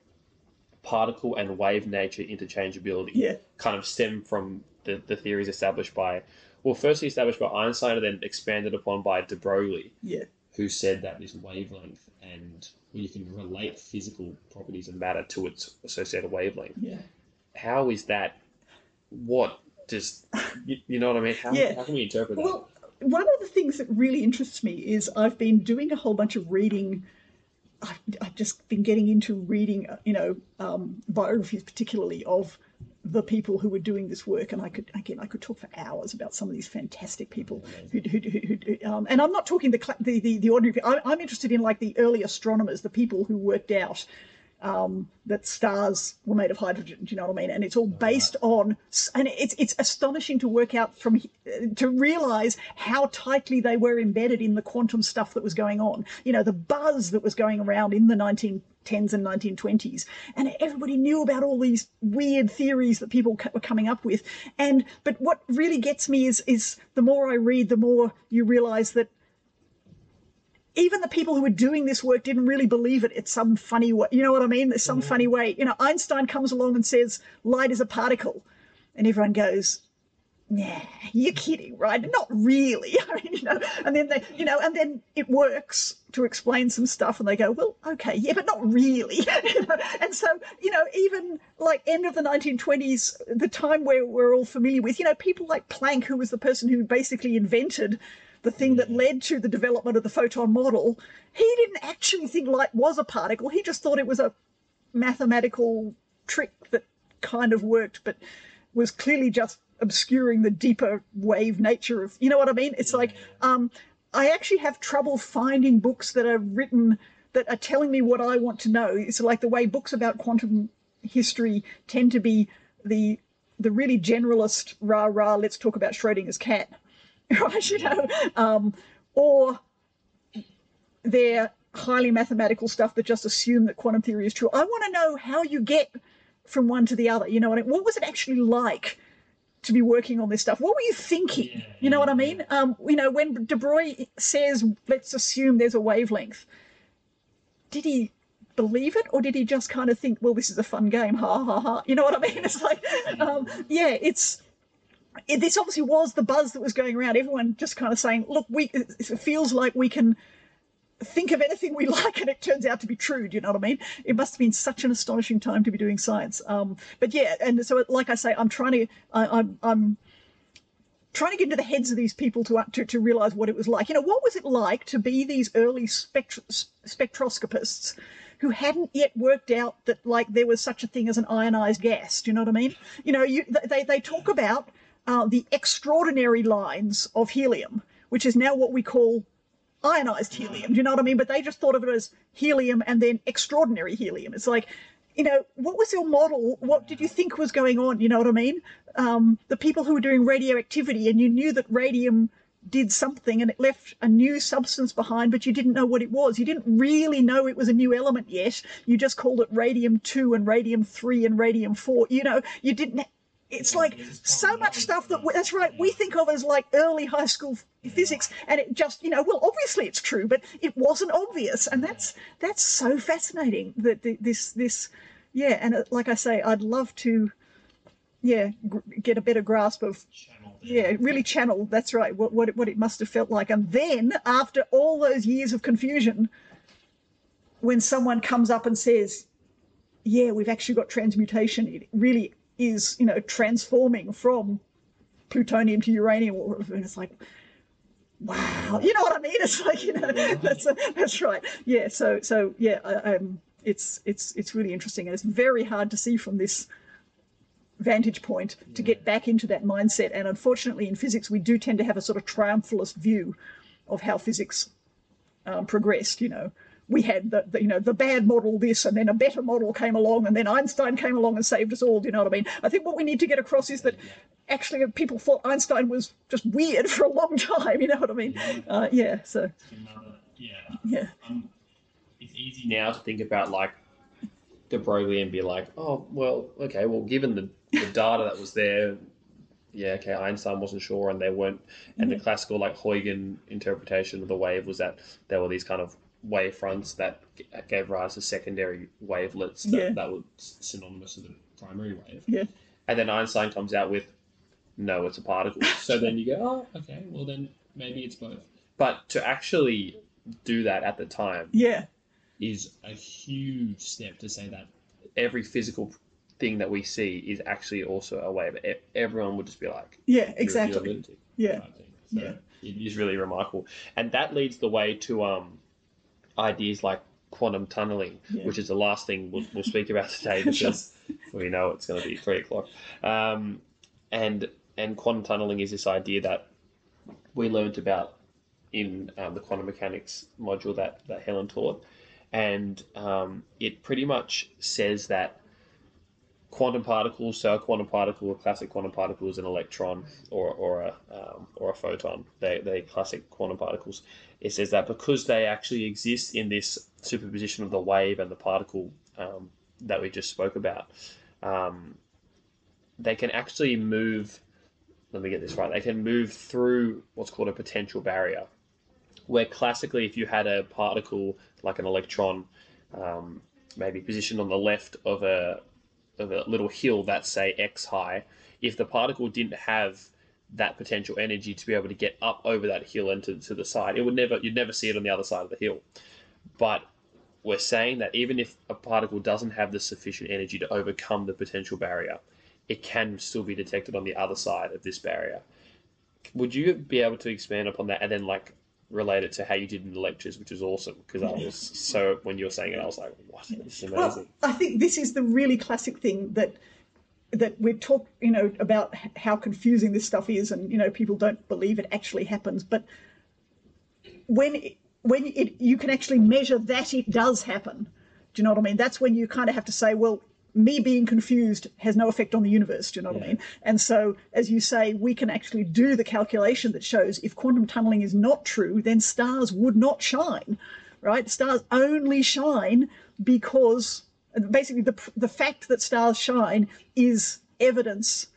particle and wave nature interchangeability Yeah. kind of stem from the, the theories established by, well, firstly established by Einstein and then expanded upon by de Broglie, Yeah. who said that this wavelength and well, you can relate physical properties of matter to its associated wavelength. Yeah. How is that? What does you, you know what I mean? How, Yeah. how can we interpret that? Well, one of the things that really interests me is I've been doing a whole bunch of reading. I've, I've just been getting into reading, uh, you know, um, biographies, particularly of the people who were doing this work, and I could again I could talk for hours about some of these fantastic people who, who, who, who um, and I'm not talking the the the, the ordinary. I'm, I'm interested in like the early astronomers, the people who worked out um, that stars were made of hydrogen. Do you know what I mean? And it's all based on, and it's it's astonishing to work out from to realize how tightly they were embedded in the quantum stuff that was going on. You know, the buzz that was going around in the 1910s and 1920s, and everybody knew about all these weird theories that people were coming up with. And but what really gets me is is the more I read, the more you realize that even the people who were doing this work didn't really believe it. It's some funny way. You know what I mean? There's some funny mm. way. You know, Einstein comes along and says light is a particle, and everyone goes, "Nah, you're kidding, right? Not really." [LAUGHS] I mean, you know, and then they, you know, and then it works to explain some stuff, and they go, "Well, okay, yeah, but not really." [LAUGHS] you know? And so, you know, even like end of the 1920s, the time where we're all familiar with, you know, people like Planck, who was the person who basically invented the thing that led to the development of the photon model, he didn't actually think light was a particle. He just thought it was a mathematical trick that kind of worked, but was clearly just obscuring the deeper wave nature of, you know what I mean? It's like, um, I actually have trouble finding books that are written that are telling me what I want to know. It's like the way books about quantum history tend to be the the really generalist rah rah. Let's talk about Schrodinger's cat right? You know, um, or they're highly mathematical stuff that just assume that quantum theory is true. I want to know how you get from one to the other. You know what I mean? What was it actually like to be working on this stuff? What were you thinking? You know what I mean? Um, you know, when De Broglie says, "Let's assume there's a wavelength," did he? believe it or did he just kind of think well this is a fun game ha ha ha you know what i mean it's like um, yeah it's it, this obviously was the buzz that was going around. Everyone just kind of saying, "Look, we it feels like we can think of anything we [LAUGHS] like, and it turns out to be true." Do you know what I mean? It must have been such an astonishing time to be doing science. Um, but yeah, and so like I say, I'm trying to, I, I'm, I'm trying to get into the heads of these people to to, to realize what it was like. You know, what was it like to be these early spectr- spectroscopists who hadn't yet worked out that like there was such a thing as an ionized gas? Do you know what I mean? You know, you they they talk about uh, the extraordinary lines of helium, which is now what we call ionized helium. Do you know what I mean? But they just thought of it as helium and then extraordinary helium. It's like, you know, what was your model? What did you think was going on? You know what I mean? Um, the people who were doing radioactivity and you knew that radium did something and it left a new substance behind, but you didn't know what it was. You didn't really know it was a new element yet. You just called it radium 2 and radium 3 and radium 4. You know, you didn't. It's like so much stuff that we, that's right. We think of as like early high school physics, and it just you know well obviously it's true, but it wasn't obvious, and that's that's so fascinating that this this yeah, and uh, like I say, I'd love to yeah get a better grasp of yeah really channel that's right what what it, what it must have felt like and then after all those years of confusion when someone comes up and says yeah we've actually got transmutation it really is you know transforming from plutonium to uranium or and it's like wow you know what i mean it's like you know that's that's right yeah so so yeah um it's it's it's really interesting and it's very hard to see from this vantage point to get back into that mindset. And unfortunately, in physics, we do tend to have a sort of triumphalist view of how physics um, progressed. You know, we had the, the you know the bad model this, and then a better model came along, and then Einstein came along and saved us all. Do you know what I mean? I think what we need to get across is that actually people thought Einstein was just weird [LAUGHS] for a long time. You know what I mean? Uh, yeah. So yeah. yeah, Um, It's easy now to think about like De Broglie and be like, oh well, okay, well given the, the [LAUGHS] data that was there, yeah, okay, Einstein wasn't sure, and they weren't, and the classical like Huygens interpretation of the wave was that there were these kind of wave fronts that g- gave rise to secondary wavelets that, Yeah. that were s- synonymous with the primary wave. yeah, And then Einstein comes out with, no, it's a particle. [LAUGHS] so then you go, oh, okay, well then maybe it's both. but to actually do that at the time yeah, is A huge step to say that. every physical thing that we see is actually also a wave. E- Everyone would just be like, yeah, "You're- you're a exactly. Yeah. So Yeah. it is really remarkable, and that leads the way to um, ideas like quantum tunneling, Yeah. which is the last thing we'll, we'll speak about today [LAUGHS] because we know it's going to be three o'clock. Um, and and quantum tunneling is this idea that we learned about in um, the quantum mechanics module that, that Helen taught, and um, it pretty much says that quantum particles, so a quantum particle, a classic quantum particle is an electron or, or a um, or a photon. They they classic quantum particles. It says that because they actually exist in this superposition of the wave and the particle um, that we just spoke about, um, they can actually move. Let me get this right. They can move through what's called a potential barrier, where classically, if you had a particle like an electron, um, maybe positioned on the left of a of a little hill that's say x high, if the particle didn't have that potential energy to be able to get up over that hill and to, to the side, it would never you'd never see it on the other side of the hill. But we're saying that even if a particle doesn't have the sufficient energy to overcome the potential barrier, it can still be detected on the other side of this barrier. Would you be able to expand upon that and then like relate it to how you did in the lectures, which is awesome because I was so when you were saying it, I was like, "What? This is amazing." Well, I think this is the really classic thing that that we talk, you know, about how confusing this stuff is, and you know, people don't believe it actually happens. But when it, when it, you can actually measure that it does happen, do you know what I mean? That's when you kind of have to say, well, me being confused has no effect on the universe. Do you know what I mean? And so, as you say, we can actually do the calculation that shows if quantum tunneling is not true, then stars would not shine, right? Stars only shine because basically the the fact that stars shine is evidence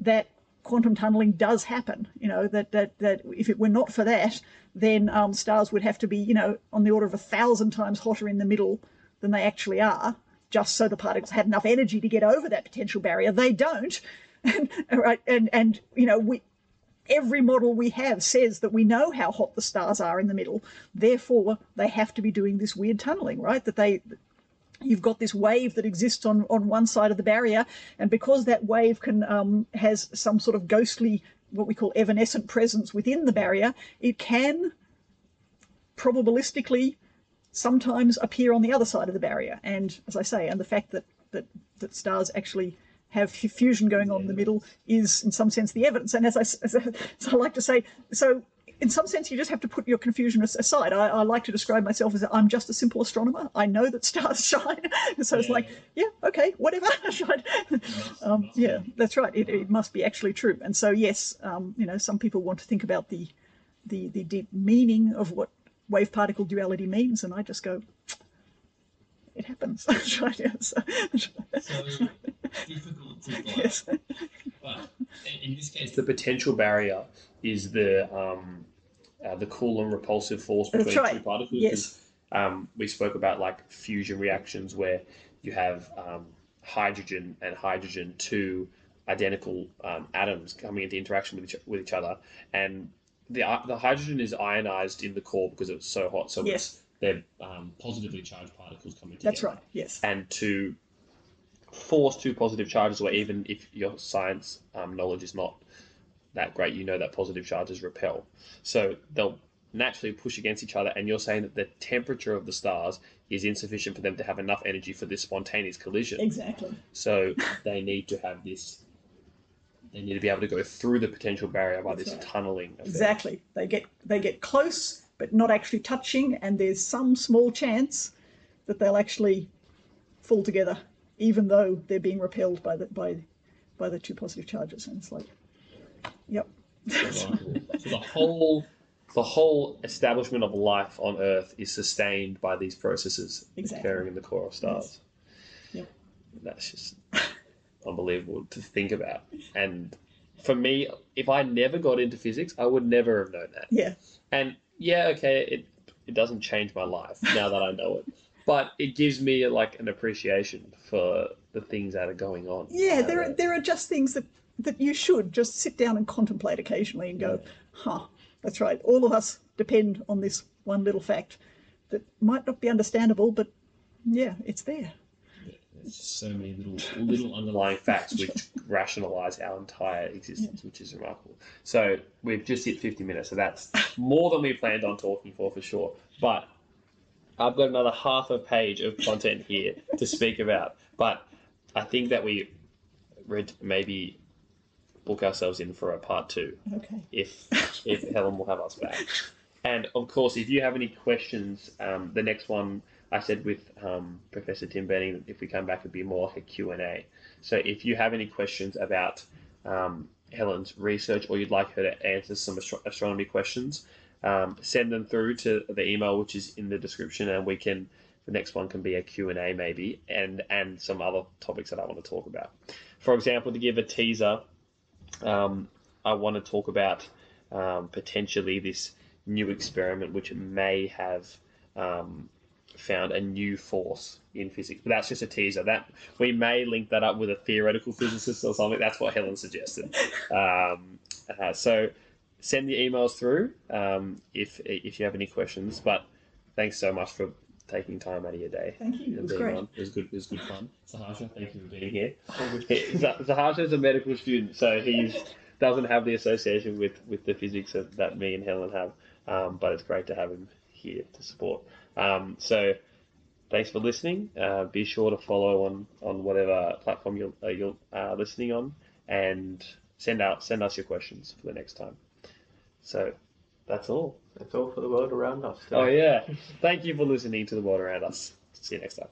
that quantum tunneling does happen. You know that that that if it were not for that, then um, stars would have to be you know on the order of a thousand times hotter in the middle than they actually are, just so the particles had enough energy to get over that potential barrier. They don't, [LAUGHS] and, right? And and you know we. Every model we have says that we know how hot the stars are in the middle. Therefore, they have to be doing this weird tunneling, right? That they you've got this wave that exists on, on one side of the barrier, and because that wave can um, has some sort of ghostly, what we call evanescent presence within the barrier, it can probabilistically sometimes appear on the other side of the barrier. And as I say, and the fact that that, that stars actually have fusion going on in the middle is, in some sense, the evidence. And as I, as I, [LAUGHS] so I like to say, so in some sense, you just have to put your confusion aside. I, I like to describe myself as I'm just a simple astronomer. I know that stars [LAUGHS] shine, so it's like, yeah, okay, whatever. [LAUGHS] Um, yeah, that's right. It, it must be actually true. And so, yes, um, you know, some people want to think about the the the deep meaning of what wave particle duality means, and I just go, it happens. [LAUGHS] right. Yes. So difficult to [LAUGHS] like, yes. but in- in this case, the potential barrier is the um, uh, the Coulomb repulsive force between right. two particles. Yes. 'cause, Um, we spoke about like fusion reactions where you have um, hydrogen and hydrogen two identical um, atoms coming into interaction with each, with each other, and the uh, the hydrogen is ionized in the core because it's so hot. So Yes. they're um, positively charged particles coming together. That's right. Yes. and to force two positive charges, or even if your science um, knowledge is not that great, you know that positive charges repel. So they'll naturally push against each other, and you're saying that the temperature of the stars is insufficient for them to have enough energy for this spontaneous collision. Exactly. So they need to have this. They need to be able to go through the potential barrier by That's this right. tunneling. Effect. Exactly. They get they get close, but not actually touching, and there's some small chance that they'll actually fall together, even though they're being repelled by the by by the two positive charges. And it's like, yep. So the whole the whole establishment of life on Earth is sustained by these processes Exactly. occurring in the core of stars. Yep. That's just [LAUGHS] unbelievable to think about. And for me, if I never got into physics, I would never have known that. yeah. And yeah, okay, it it doesn't change my life now that I know it, but it gives me like an appreciation for the things that are going on. Yeah, there are there. are just things that that you should just sit down and contemplate occasionally and go, huh, that's right. All of us depend on this one little fact that might not be understandable, but yeah, it's there. So many little little underlying facts which rationalize our entire existence, which is remarkable. So we've just hit 50 minutes, so that's more than we planned on talking for, for sure. But I've got another half a page of content here to speak about. But I think that we read maybe book ourselves in for a part two Okay. if if Helen will have us back. And of course, if you have any questions, um, the next one I said with um, Professor Tim Bedding that if we come back, it'd be more like a Q&A. So if you have any questions about um, Helen's research or you'd like her to answer some astro- astronomy questions, um, send them through to the email which is in the description and we can the next one can be a q&a maybe and and some other topics that i want to talk about for example to give a teaser um, i want to talk about um, potentially this new experiment which may have um, found a new force in physics but that's just a teaser that we may link that up with a theoretical physicist or something that's what helen suggested um, uh, so send the emails through um, if if you have any questions. But thanks so much for taking time out of your day. Thank you. It was great. on. It was good. It was good fun. Sahasha, thank you for being here. All good. He- a medical student, so he [LAUGHS] doesn't have the association with with the physics that, that me and Helen have. Um, but it's great to have him here to support. Um, so. Thanks for listening. Uh, be sure to follow on, on whatever platform you're, uh, you're uh, listening on, and send out send us your questions for the next time. So that's all. That's all for the world around us. today. Oh yeah. Thank you for listening to the world around us. See you next time.